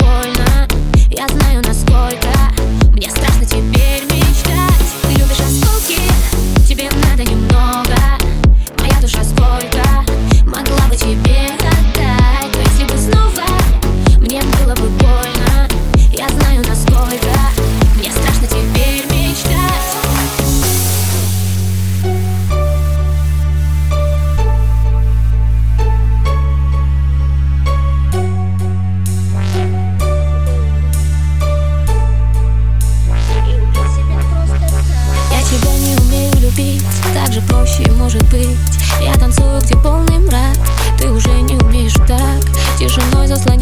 больно. Я знаю, насколько Мне страшно теперь меня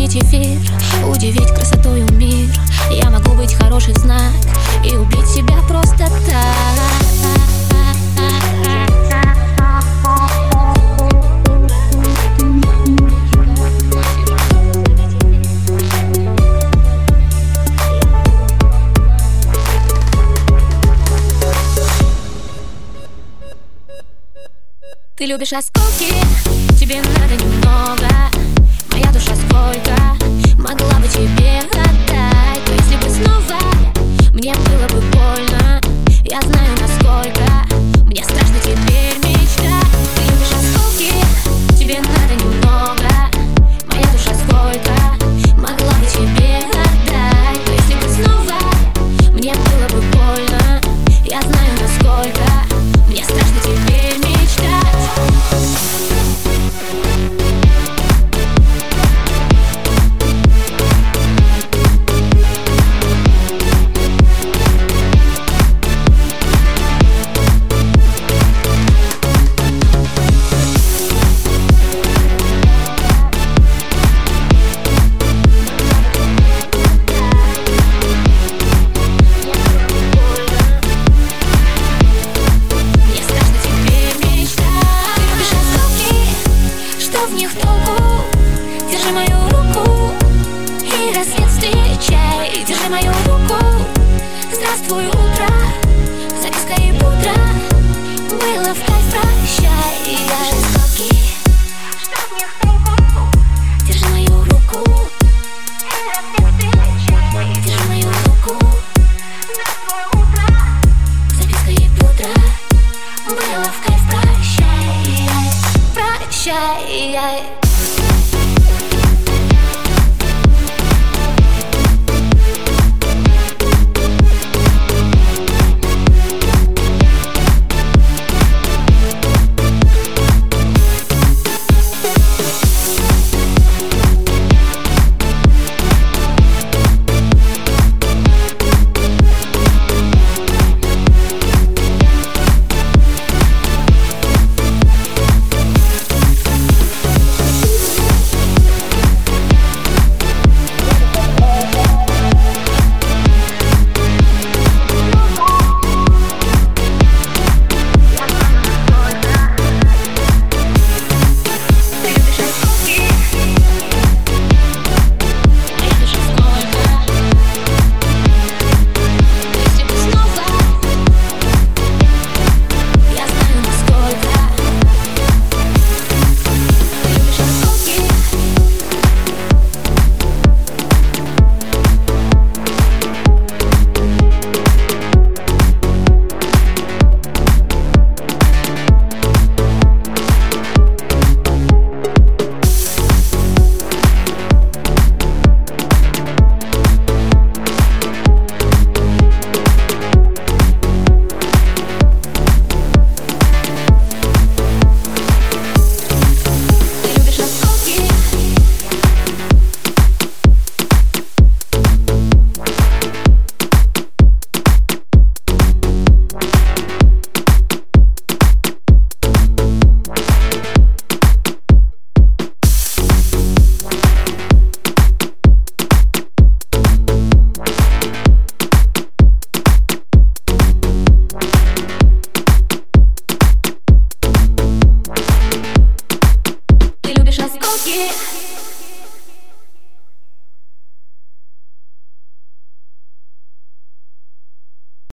пробудить эфир Удивить красотою мир. Я могу быть хороший знак И убить себя просто так. Ты любишь осколки, тебе надо немного. Пожимай мою руку. Здравствуй, утро. Записка и пудра. Было в кайф, прощай Я yeah.